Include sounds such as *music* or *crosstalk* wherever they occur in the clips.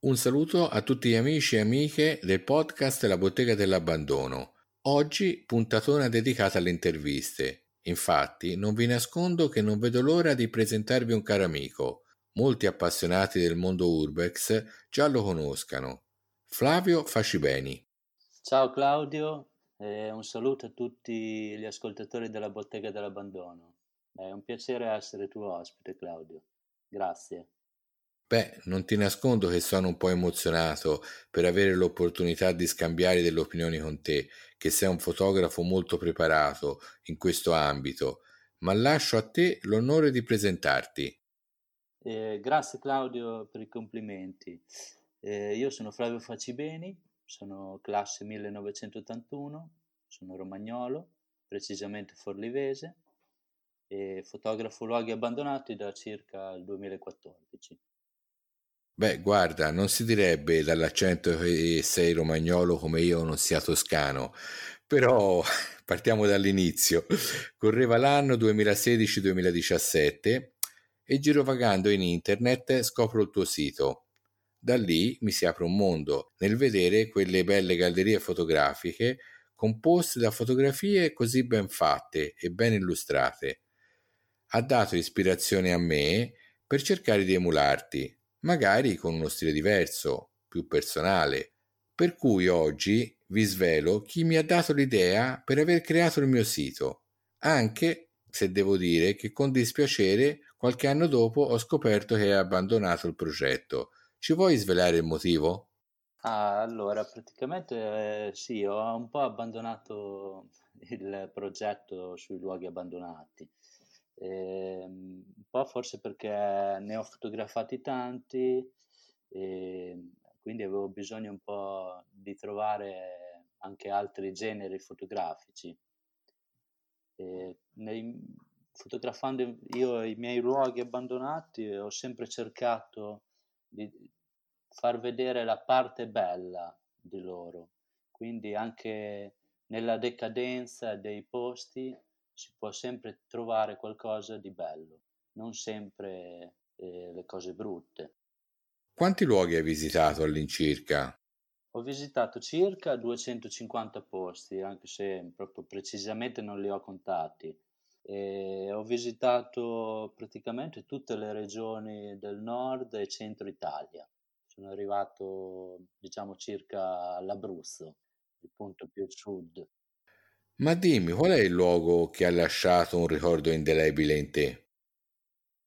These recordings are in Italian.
Un saluto a tutti gli amici e amiche del podcast La bottega dell'abbandono. Oggi puntatona dedicata alle interviste. Infatti, non vi nascondo che non vedo l'ora di presentarvi un caro amico. Molti appassionati del mondo urbex già lo conoscano. Flavio Facibeni. Ciao Claudio, e un saluto a tutti gli ascoltatori della bottega dell'abbandono. È un piacere essere tuo ospite, Claudio. Grazie. Beh, non ti nascondo che sono un po' emozionato per avere l'opportunità di scambiare delle opinioni con te, che sei un fotografo molto preparato in questo ambito, ma lascio a te l'onore di presentarti. Eh, grazie Claudio per i complimenti. Eh, io sono Flavio Facibeni, sono classe 1981, sono romagnolo, precisamente forlivese, e fotografo luoghi abbandonati da circa il 2014. Beh, guarda, non si direbbe dall'accento che sei romagnolo come io non sia toscano, però *laughs* partiamo dall'inizio. Correva l'anno 2016-2017 e girovagando in internet scopro il tuo sito. Da lì mi si apre un mondo nel vedere quelle belle gallerie fotografiche composte da fotografie così ben fatte e ben illustrate. Ha dato ispirazione a me per cercare di emularti magari con uno stile diverso, più personale. Per cui oggi vi svelo chi mi ha dato l'idea per aver creato il mio sito, anche se devo dire che con dispiacere qualche anno dopo ho scoperto che hai abbandonato il progetto. Ci vuoi svelare il motivo? Ah, allora, praticamente eh, sì, ho un po' abbandonato il progetto sui luoghi abbandonati. Eh, un po' forse perché ne ho fotografati tanti e quindi avevo bisogno un po' di trovare anche altri generi fotografici. E nei, fotografando io i miei luoghi abbandonati ho sempre cercato di far vedere la parte bella di loro, quindi anche nella decadenza dei posti si può sempre trovare qualcosa di bello, non sempre eh, le cose brutte. Quanti luoghi hai visitato all'incirca? Ho visitato circa 250 posti, anche se proprio precisamente non li ho contati. E ho visitato praticamente tutte le regioni del nord e centro Italia. Sono arrivato, diciamo, circa all'Abruzzo, il punto più sud. Ma dimmi, qual è il luogo che ha lasciato un ricordo indelebile in te?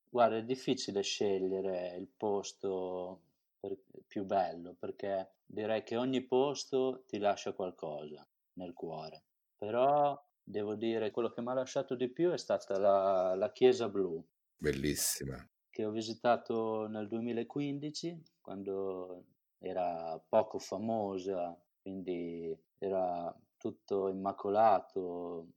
Guarda, è difficile scegliere il posto per- più bello perché direi che ogni posto ti lascia qualcosa nel cuore. Però devo dire quello che mi ha lasciato di più è stata la, la Chiesa Blu Bellissima. che ho visitato nel 2015 quando era poco famosa, quindi era tutto immacolato,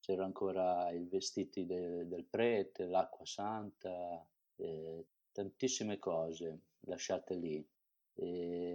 c'era ancora i vestiti de- del prete, l'acqua santa, eh, tantissime cose lasciate lì. E,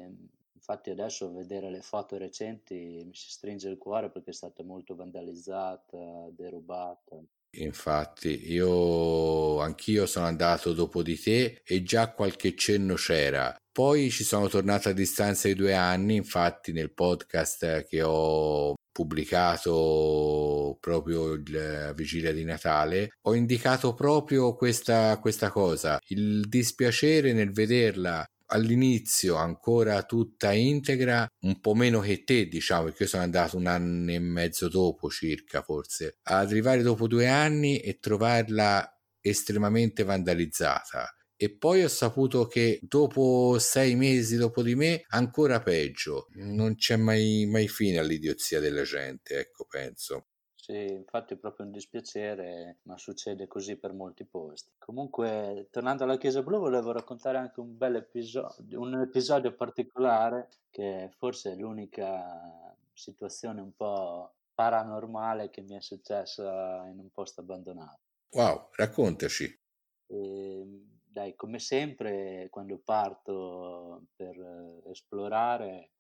infatti adesso vedere le foto recenti mi si stringe il cuore perché è stata molto vandalizzata, derubata. Infatti, io anch'io sono andato dopo di te e già qualche cenno c'era. Poi ci sono tornato a distanza di due anni, infatti nel podcast che ho pubblicato proprio la vigilia di Natale, ho indicato proprio questa, questa cosa, il dispiacere nel vederla all'inizio ancora tutta integra, un po' meno che te, diciamo, perché io sono andato un anno e mezzo dopo circa, forse, ad arrivare dopo due anni e trovarla estremamente vandalizzata. E poi ho saputo che dopo sei mesi dopo di me, ancora peggio. Non c'è mai, mai fine all'idiozia della gente, ecco, penso. Sì, infatti è proprio un dispiacere, ma succede così per molti posti. Comunque, tornando alla Chiesa Blu, volevo raccontare anche un bel episodio, un episodio particolare che forse è l'unica situazione un po' paranormale che mi è successa in un posto abbandonato. Wow, raccontaci. E dai, come sempre, quando parto per eh, esplorare,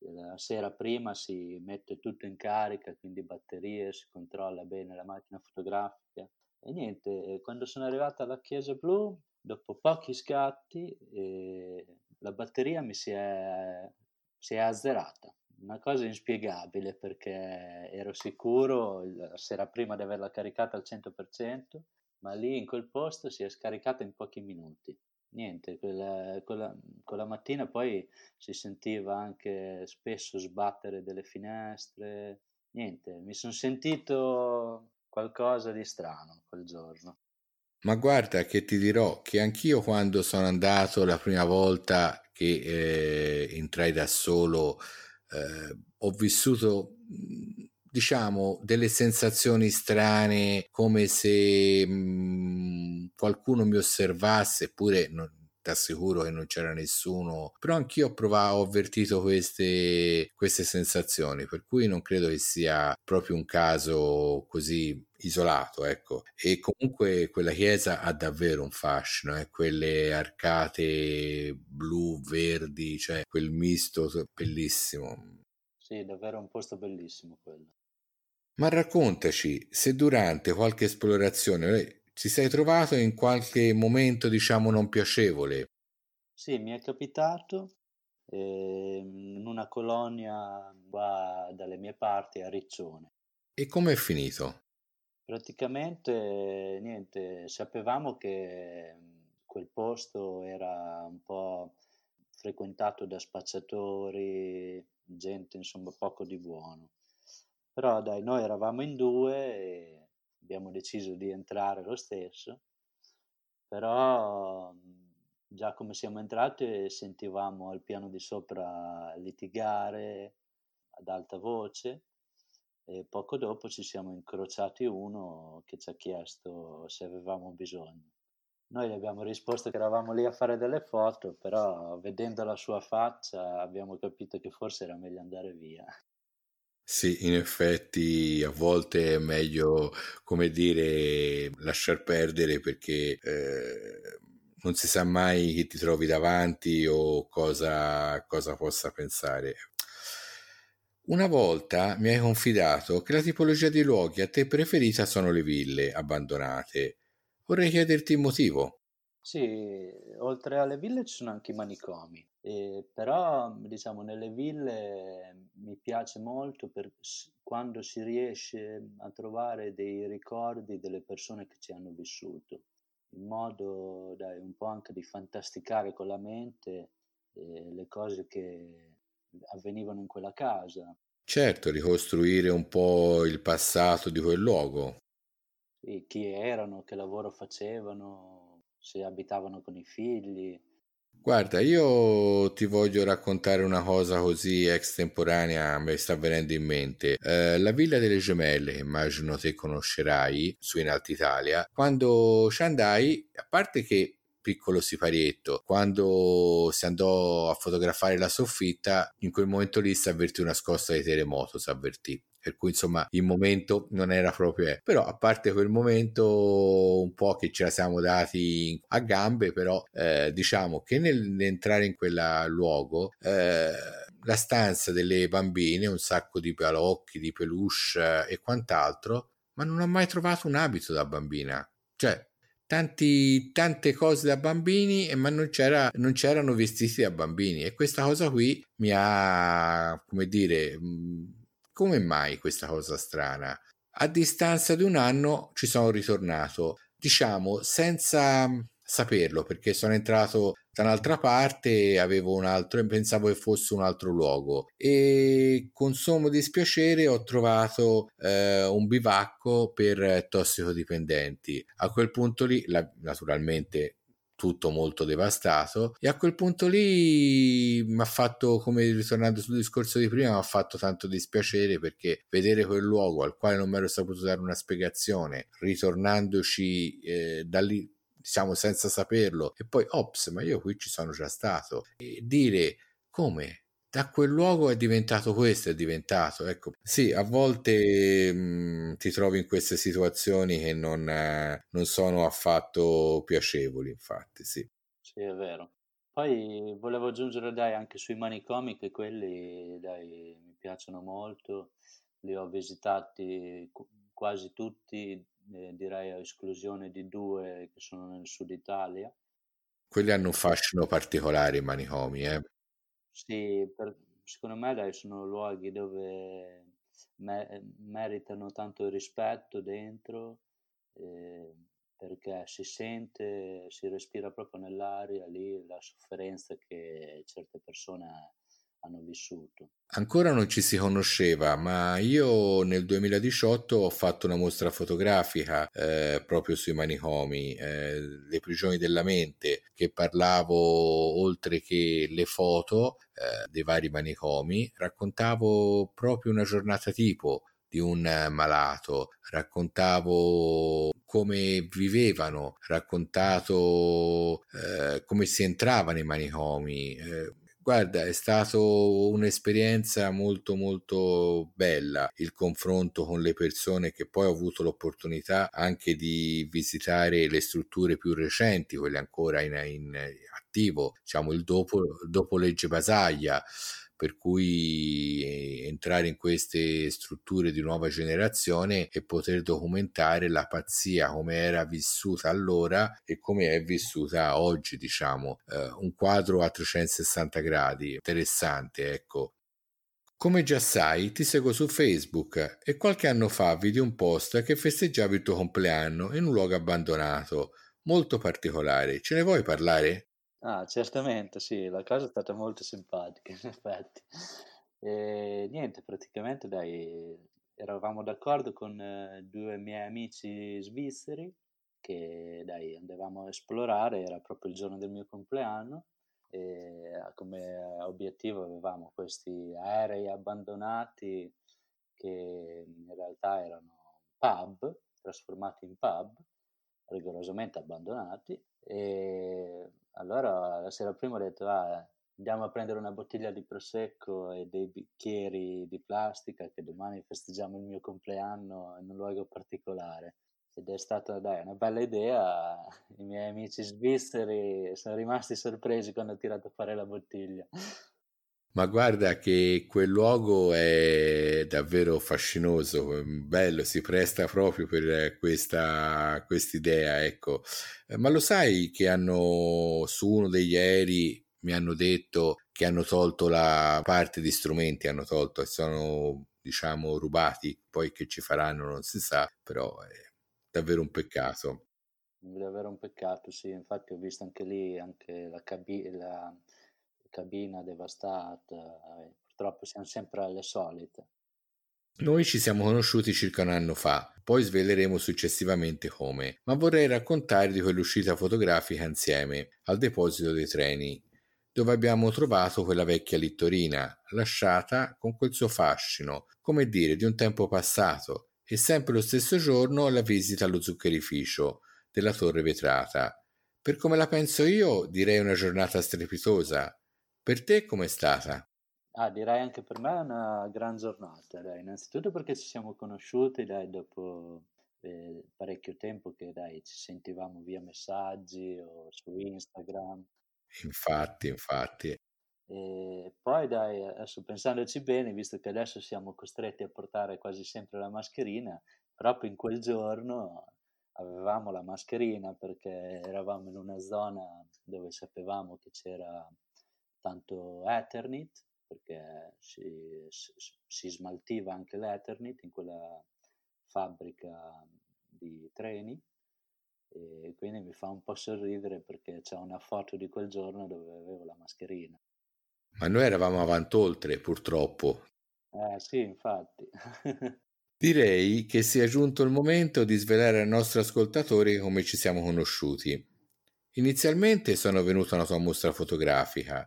la sera prima si mette tutto in carica, quindi batterie, si controlla bene la macchina fotografica. E niente, quando sono arrivato alla Chiesa Blu, dopo pochi scatti, eh, la batteria mi si è, si è azzerata. Una cosa inspiegabile perché ero sicuro la sera prima di averla caricata al 100%, ma lì in quel posto si è scaricata in pochi minuti. Niente, quella, quella, quella mattina poi si sentiva anche spesso sbattere delle finestre. Niente, mi sono sentito qualcosa di strano quel giorno. Ma guarda che ti dirò che anch'io quando sono andato la prima volta che eh, entrai da solo eh, ho vissuto diciamo delle sensazioni strane come se mh, qualcuno mi osservasse eppure non, assicuro che non c'era nessuno, però anch'io ho provato, ho avvertito queste, queste sensazioni, per cui non credo che sia proprio un caso così isolato, ecco. E comunque quella chiesa ha davvero un fascino, eh? quelle arcate blu, verdi, cioè quel misto bellissimo. Sì, davvero un posto bellissimo quello. Ma raccontaci se durante qualche esplorazione ti sei trovato in qualche momento, diciamo, non piacevole? Sì, mi è capitato eh, in una colonia qua dalle mie parti a Riccione. E come è finito? Praticamente, niente, sapevamo che quel posto era un po' frequentato da spacciatori, gente insomma poco di buono. Però dai, noi eravamo in due e abbiamo deciso di entrare lo stesso, però già come siamo entrati sentivamo al piano di sopra litigare ad alta voce e poco dopo ci siamo incrociati uno che ci ha chiesto se avevamo bisogno. Noi gli abbiamo risposto che eravamo lì a fare delle foto, però vedendo la sua faccia abbiamo capito che forse era meglio andare via. Sì, in effetti a volte è meglio, come dire, lasciar perdere perché eh, non si sa mai chi ti trovi davanti o cosa, cosa possa pensare. Una volta mi hai confidato che la tipologia di luoghi a te preferita sono le ville abbandonate. Vorrei chiederti il motivo. Sì, oltre alle ville ci sono anche i manicomi. Eh, però diciamo nelle ville mi piace molto per, quando si riesce a trovare dei ricordi delle persone che ci hanno vissuto, in modo dai, un po' anche di fantasticare con la mente eh, le cose che avvenivano in quella casa. Certo, ricostruire un po' il passato di quel luogo. Sì, chi erano, che lavoro facevano, se abitavano con i figli Guarda, io ti voglio raccontare una cosa così extemporanea, mi sta venendo in mente. Eh, la Villa delle Gemelle, che immagino te conoscerai, su in Alta Italia, quando ci andai, a parte che piccolo siparietto. Quando si andò a fotografare la soffitta, in quel momento lì si avvertì una scossa di terremoto, si avvertì per cui insomma il momento non era proprio eh. però a parte quel momento un po' che ce la siamo dati a gambe però eh, diciamo che nell'entrare in quel luogo eh, la stanza delle bambine un sacco di balocchi di peluche e quant'altro ma non ho mai trovato un abito da bambina cioè Tanti, tante cose da bambini, ma non, c'era, non c'erano vestiti da bambini. E questa cosa qui mi ha, come dire, come mai questa cosa strana? A distanza di un anno ci sono ritornato, diciamo senza saperlo perché sono entrato da un'altra parte avevo un altro e pensavo che fosse un altro luogo e con sommo dispiacere ho trovato eh, un bivacco per tossicodipendenti a quel punto lì la, naturalmente tutto molto devastato e a quel punto lì mi ha fatto come ritornando sul discorso di prima mi ha fatto tanto dispiacere perché vedere quel luogo al quale non mi ero saputo dare una spiegazione ritornandoci eh, da lì diciamo senza saperlo e poi ops ma io qui ci sono già stato. E dire come da quel luogo è diventato questo, è diventato, ecco, sì, a volte mh, mm, ti trovi in queste situazioni che non, eh, non sono affatto piacevoli, infatti, sì. Sì, è vero. Poi volevo aggiungere, dai, anche sui manicomi, che quelli, dai, mi piacciono molto, li ho visitati quasi tutti, eh, direi a esclusione di due che sono nel sud Italia. Quelli hanno un fascino particolare i manicomi, eh? Sì, per- secondo me dai, sono luoghi dove me- meritano tanto rispetto dentro, eh, perché si sente, si respira proprio nell'aria lì la sofferenza che certe persone hanno vissuto. Ancora non ci si conosceva, ma io nel 2018 ho fatto una mostra fotografica eh, proprio sui manicomi, eh, le prigioni della mente, che parlavo oltre che le foto eh, dei vari manicomi, raccontavo proprio una giornata tipo di un malato, raccontavo come vivevano, raccontato eh, come si entrava nei manicomi eh, Guarda, è stata un'esperienza molto molto bella il confronto con le persone che poi ho avuto l'opportunità anche di visitare le strutture più recenti, quelle ancora in, in attivo, diciamo il dopo, dopo legge Basaglia per cui eh, entrare in queste strutture di nuova generazione e poter documentare la pazzia come era vissuta allora e come è vissuta oggi, diciamo, eh, un quadro a 360 gradi, interessante, ecco. Come già sai, ti seguo su Facebook e qualche anno fa vidi un post che festeggiava il tuo compleanno in un luogo abbandonato, molto particolare. Ce ne vuoi parlare? Ah, certamente, sì, la cosa è stata molto simpatica, *laughs* in effetti. E niente, praticamente, dai, eravamo d'accordo con eh, due miei amici svizzeri che, dai, andavamo a esplorare, era proprio il giorno del mio compleanno e come obiettivo avevamo questi aerei abbandonati che in realtà erano pub, trasformati in pub, rigorosamente abbandonati e allora la sera prima ho detto, ah, andiamo a prendere una bottiglia di prosecco e dei bicchieri di plastica che domani festeggiamo il mio compleanno in un luogo particolare. Ed è stata dai, una bella idea, i miei amici svizzeri sono rimasti sorpresi quando ho tirato fuori la bottiglia. Ma guarda che quel luogo è davvero fascinoso, bello, si presta proprio per questa idea, ecco. Ma lo sai che hanno su uno degli aerei mi hanno detto che hanno tolto la parte di strumenti, hanno tolto e sono diciamo rubati, poi che ci faranno non si sa, però è davvero un peccato. Davvero un peccato, sì, infatti ho visto anche lì anche la cabina cabina devastata, eh, purtroppo siamo sempre alle solite. Noi ci siamo conosciuti circa un anno fa, poi sveleremo successivamente come, ma vorrei raccontare di quell'uscita fotografica insieme al deposito dei treni, dove abbiamo trovato quella vecchia littorina, lasciata con quel suo fascino, come dire, di un tempo passato, e sempre lo stesso giorno la visita allo zuccherificio della torre vetrata. Per come la penso io, direi una giornata strepitosa, per te com'è stata? Ah, direi anche per me è una gran giornata, dai. Innanzitutto perché ci siamo conosciuti, dai, dopo eh, parecchio tempo che, dai, ci sentivamo via messaggi o su Instagram. Infatti, infatti. E poi, dai, adesso pensandoci bene, visto che adesso siamo costretti a portare quasi sempre la mascherina, proprio in quel giorno avevamo la mascherina perché eravamo in una zona dove sapevamo che c'era tanto Ethernet, perché si, si smaltiva anche l'Ethernet in quella fabbrica di treni e quindi mi fa un po' sorridere perché c'è una foto di quel giorno dove avevo la mascherina. Ma noi eravamo avantoltre, purtroppo. Eh sì, infatti. *laughs* Direi che sia giunto il momento di svelare ai nostri ascoltatori come ci siamo conosciuti. Inizialmente sono venuto a una tua mostra fotografica,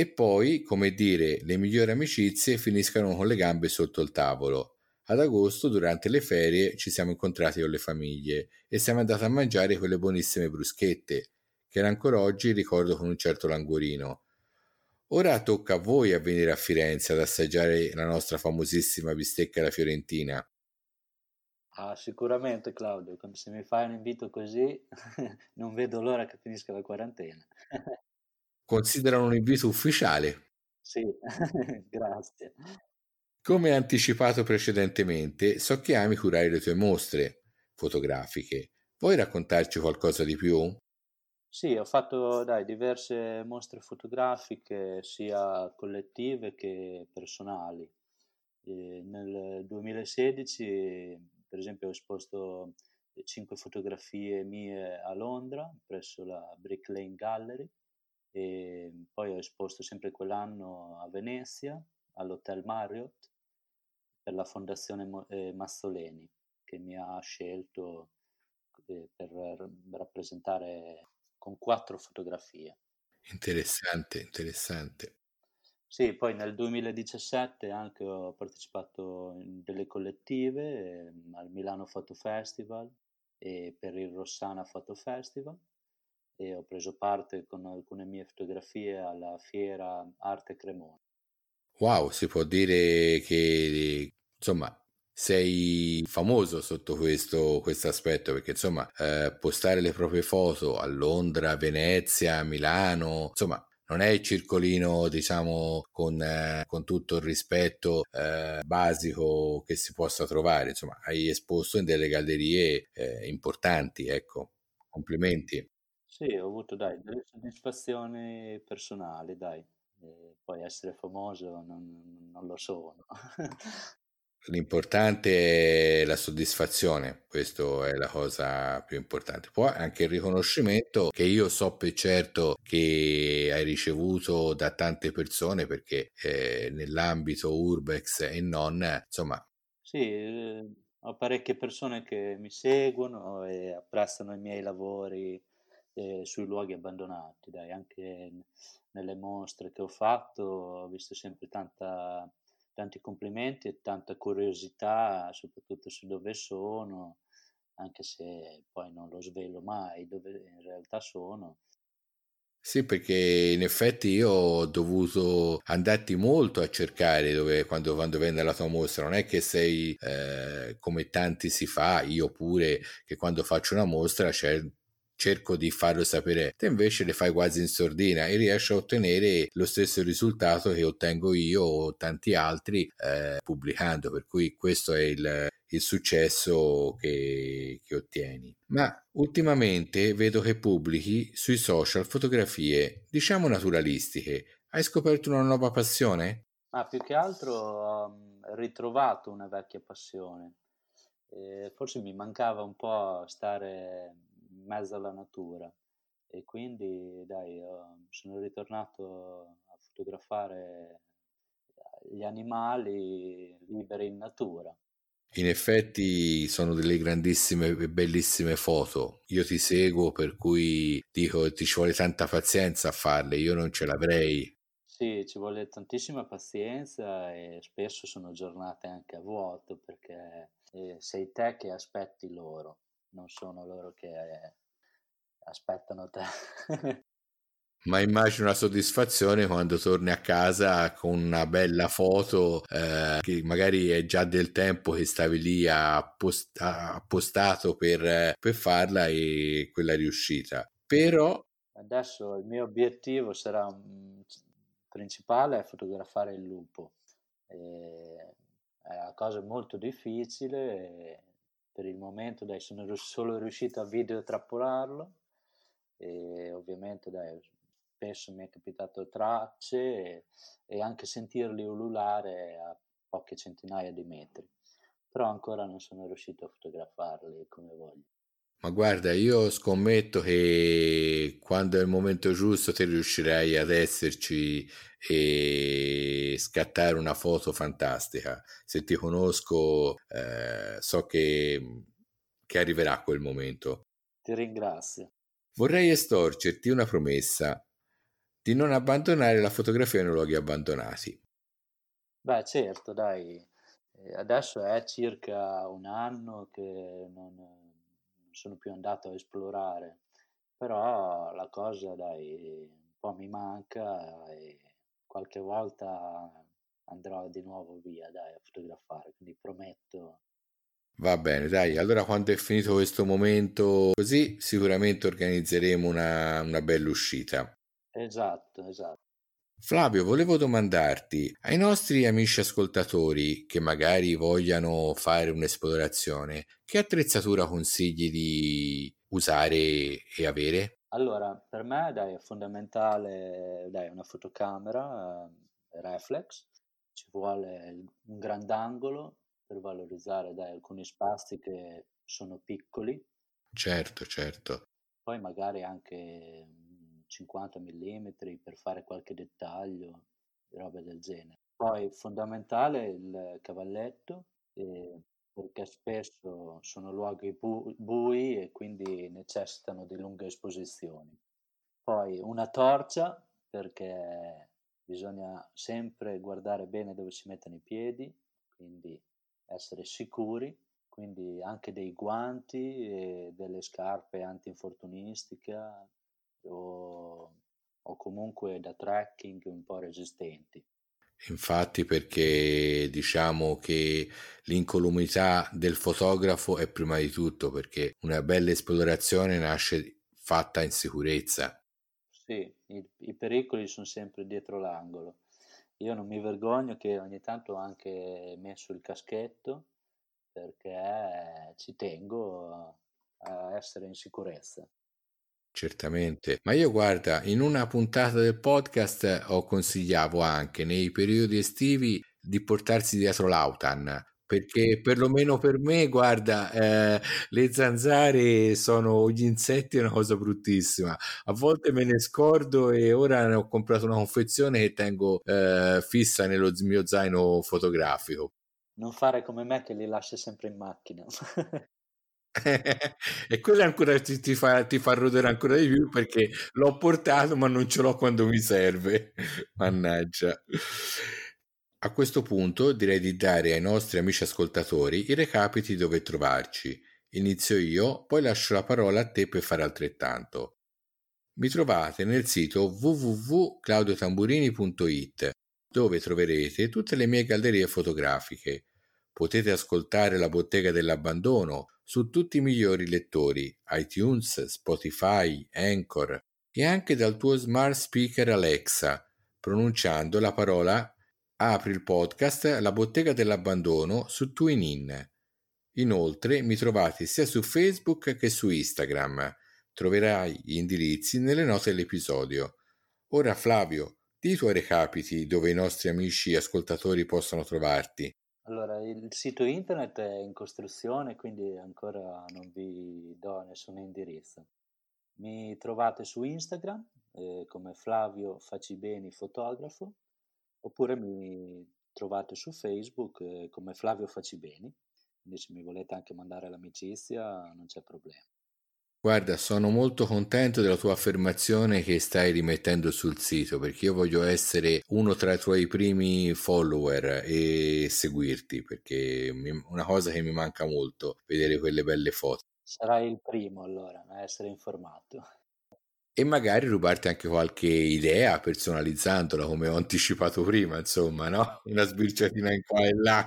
e poi, come dire, le migliori amicizie finiscano con le gambe sotto il tavolo. Ad agosto, durante le ferie, ci siamo incontrati con le famiglie e siamo andati a mangiare quelle buonissime bruschette, che ancora oggi ricordo con un certo languorino. Ora tocca a voi a venire a Firenze ad assaggiare la nostra famosissima bistecca alla Fiorentina. Ah, sicuramente Claudio, se mi fai un invito così *laughs* non vedo l'ora che finisca la quarantena. *laughs* Considera un invito ufficiale. Sì, *laughs* grazie. Come anticipato precedentemente, so che ami curare le tue mostre fotografiche. Vuoi raccontarci qualcosa di più? Sì, ho fatto dai, diverse mostre fotografiche sia collettive che personali. E nel 2016 per esempio ho esposto cinque fotografie mie a Londra presso la Brick Lane Gallery e poi ho esposto sempre quell'anno a Venezia all'Hotel Marriott per la Fondazione eh, Mazzoleni che mi ha scelto eh, per rappresentare con quattro fotografie. Interessante, interessante. Sì, poi nel 2017 anche ho partecipato in delle collettive eh, al Milano Photo Festival e per il Rossana Photo Festival e ho preso parte con alcune mie fotografie alla fiera Arte Cremona. Wow, si può dire che insomma sei famoso sotto questo, questo aspetto perché insomma eh, postare le proprie foto a Londra, Venezia, Milano, insomma non è il circolino, diciamo, con, eh, con tutto il rispetto eh, basico che si possa trovare. Insomma, hai esposto in delle gallerie eh, importanti, ecco. Complimenti. Sì, ho avuto, dai, delle soddisfazioni personali, dai. poi essere famoso non, non lo sono. *laughs* L'importante è la soddisfazione, questa è la cosa più importante. Poi anche il riconoscimento che io so per certo che hai ricevuto da tante persone perché eh, nell'ambito urbex e non, insomma. Sì, eh, ho parecchie persone che mi seguono e apprezzano i miei lavori eh, sui luoghi abbandonati, dai, anche nelle mostre che ho fatto ho visto sempre tanta tanti complimenti e tanta curiosità, soprattutto su dove sono, anche se poi non lo svelo mai dove in realtà sono. Sì, perché in effetti io ho dovuto andarti molto a cercare dove, quando, quando vende la tua mostra. Non è che sei eh, come tanti si fa, io pure, che quando faccio una mostra c'è cerco di farlo sapere, te invece le fai quasi in sordina e riesci a ottenere lo stesso risultato che ottengo io o tanti altri eh, pubblicando, per cui questo è il, il successo che, che ottieni. Ma ultimamente vedo che pubblichi sui social fotografie, diciamo naturalistiche. Hai scoperto una nuova passione? Ma più che altro ho ritrovato una vecchia passione. Eh, forse mi mancava un po' stare mezzo alla natura e quindi dai, sono ritornato a fotografare gli animali liberi in natura. In effetti sono delle grandissime e bellissime foto. Io ti seguo per cui dico ti ci vuole tanta pazienza a farle, io non ce l'avrei. Sì, ci vuole tantissima pazienza e spesso sono giornate anche a vuoto perché eh, sei te che aspetti loro non sono loro che aspettano te. *laughs* Ma immagino la soddisfazione quando torni a casa con una bella foto eh, che magari è già del tempo che stavi lì appostato per, per farla e quella riuscita. Però adesso il mio obiettivo sarà um, principale è fotografare il lupo. E è una cosa molto difficile per il momento dai, sono solo riuscito a videotrappolarlo e ovviamente dai, spesso mi è capitato tracce e, e anche sentirli ululare a poche centinaia di metri, però ancora non sono riuscito a fotografarli come voglio. Ma guarda, io scommetto che quando è il momento giusto ti riuscirai ad esserci e scattare una foto fantastica. Se ti conosco, eh, so che, che arriverà quel momento. Ti ringrazio. Vorrei estorcerti una promessa di non abbandonare la fotografia nei luoghi abbandonati. Beh, certo, dai. Adesso è circa un anno che non sono più andato a esplorare, però la cosa dai un po' mi manca e qualche volta andrò di nuovo via, dai, a fotografare, quindi prometto. Va bene, dai, allora quando è finito questo momento così, sicuramente organizzeremo una, una bella uscita. Esatto, esatto. Flavio, volevo domandarti, ai nostri amici ascoltatori che magari vogliano fare un'esplorazione, che attrezzatura consigli di usare e avere? Allora, per me dai, è fondamentale dai, una fotocamera eh, reflex, ci vuole un grandangolo per valorizzare dai, alcuni spazi che sono piccoli. Certo, certo. Poi magari anche 50 mm per fare qualche dettaglio, robe del genere. Poi fondamentale il cavalletto, eh, perché spesso sono luoghi bu- bui e quindi necessitano di lunghe esposizioni. Poi una torcia, perché bisogna sempre guardare bene dove si mettono i piedi, quindi essere sicuri, quindi anche dei guanti e delle scarpe antinfortunistica o, o comunque da trekking un po' resistenti. Infatti perché diciamo che l'incolumità del fotografo è prima di tutto perché una bella esplorazione nasce fatta in sicurezza. Sì, i, i pericoli sono sempre dietro l'angolo. Io non mi vergogno che ogni tanto ho anche messo il caschetto perché ci tengo a essere in sicurezza. Certamente, ma io guarda, in una puntata del podcast ho consigliato anche nei periodi estivi di portarsi dietro l'autan, perché perlomeno per me, guarda, eh, le zanzare sono gli insetti, è una cosa bruttissima. A volte me ne scordo e ora ne ho comprato una confezione che tengo eh, fissa nello mio zaino fotografico. Non fare come me che li lascia sempre in macchina. *laughs* e quello ancora ti, ti, fa, ti fa rodere ancora di più perché l'ho portato ma non ce l'ho quando mi serve. *laughs* Mannaggia. A questo punto direi di dare ai nostri amici ascoltatori i recapiti dove trovarci. Inizio io poi lascio la parola a te per fare altrettanto. Mi trovate nel sito www.claudiotamburini.it dove troverete tutte le mie gallerie fotografiche. Potete ascoltare la bottega dell'abbandono su tutti i migliori lettori, iTunes, Spotify, Anchor e anche dal tuo smart speaker Alexa, pronunciando la parola Apri il podcast La bottega dell'abbandono su TuneIn. Inoltre mi trovate sia su Facebook che su Instagram. Troverai gli indirizzi nelle note dell'episodio. Ora Flavio, di i tuoi recapiti dove i nostri amici ascoltatori possono trovarti. Allora, il sito internet è in costruzione, quindi ancora non vi do nessun indirizzo. Mi trovate su Instagram eh, come Flavio Facibeni Fotografo, oppure mi trovate su Facebook eh, come Flavio Facibeni, quindi se mi volete anche mandare l'amicizia non c'è problema. Guarda, sono molto contento della tua affermazione che stai rimettendo sul sito perché io voglio essere uno tra i tuoi primi follower e seguirti perché è una cosa che mi manca molto, vedere quelle belle foto. Sarai il primo allora a essere informato. E magari rubarti anche qualche idea personalizzandola come ho anticipato prima, insomma, no? Una sbirciatina in qua e là.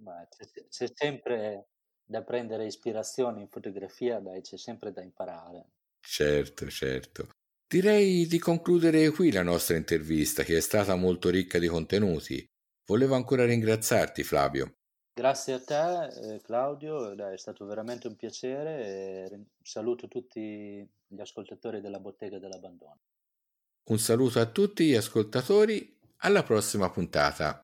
Ma c'è, c'è sempre da prendere ispirazione in fotografia, dai, c'è sempre da imparare. Certo, certo. Direi di concludere qui la nostra intervista, che è stata molto ricca di contenuti. Volevo ancora ringraziarti, Flavio. Grazie a te, eh, Claudio, dai, è stato veramente un piacere. E saluto tutti gli ascoltatori della Bottega dell'Abbandono. Un saluto a tutti gli ascoltatori, alla prossima puntata.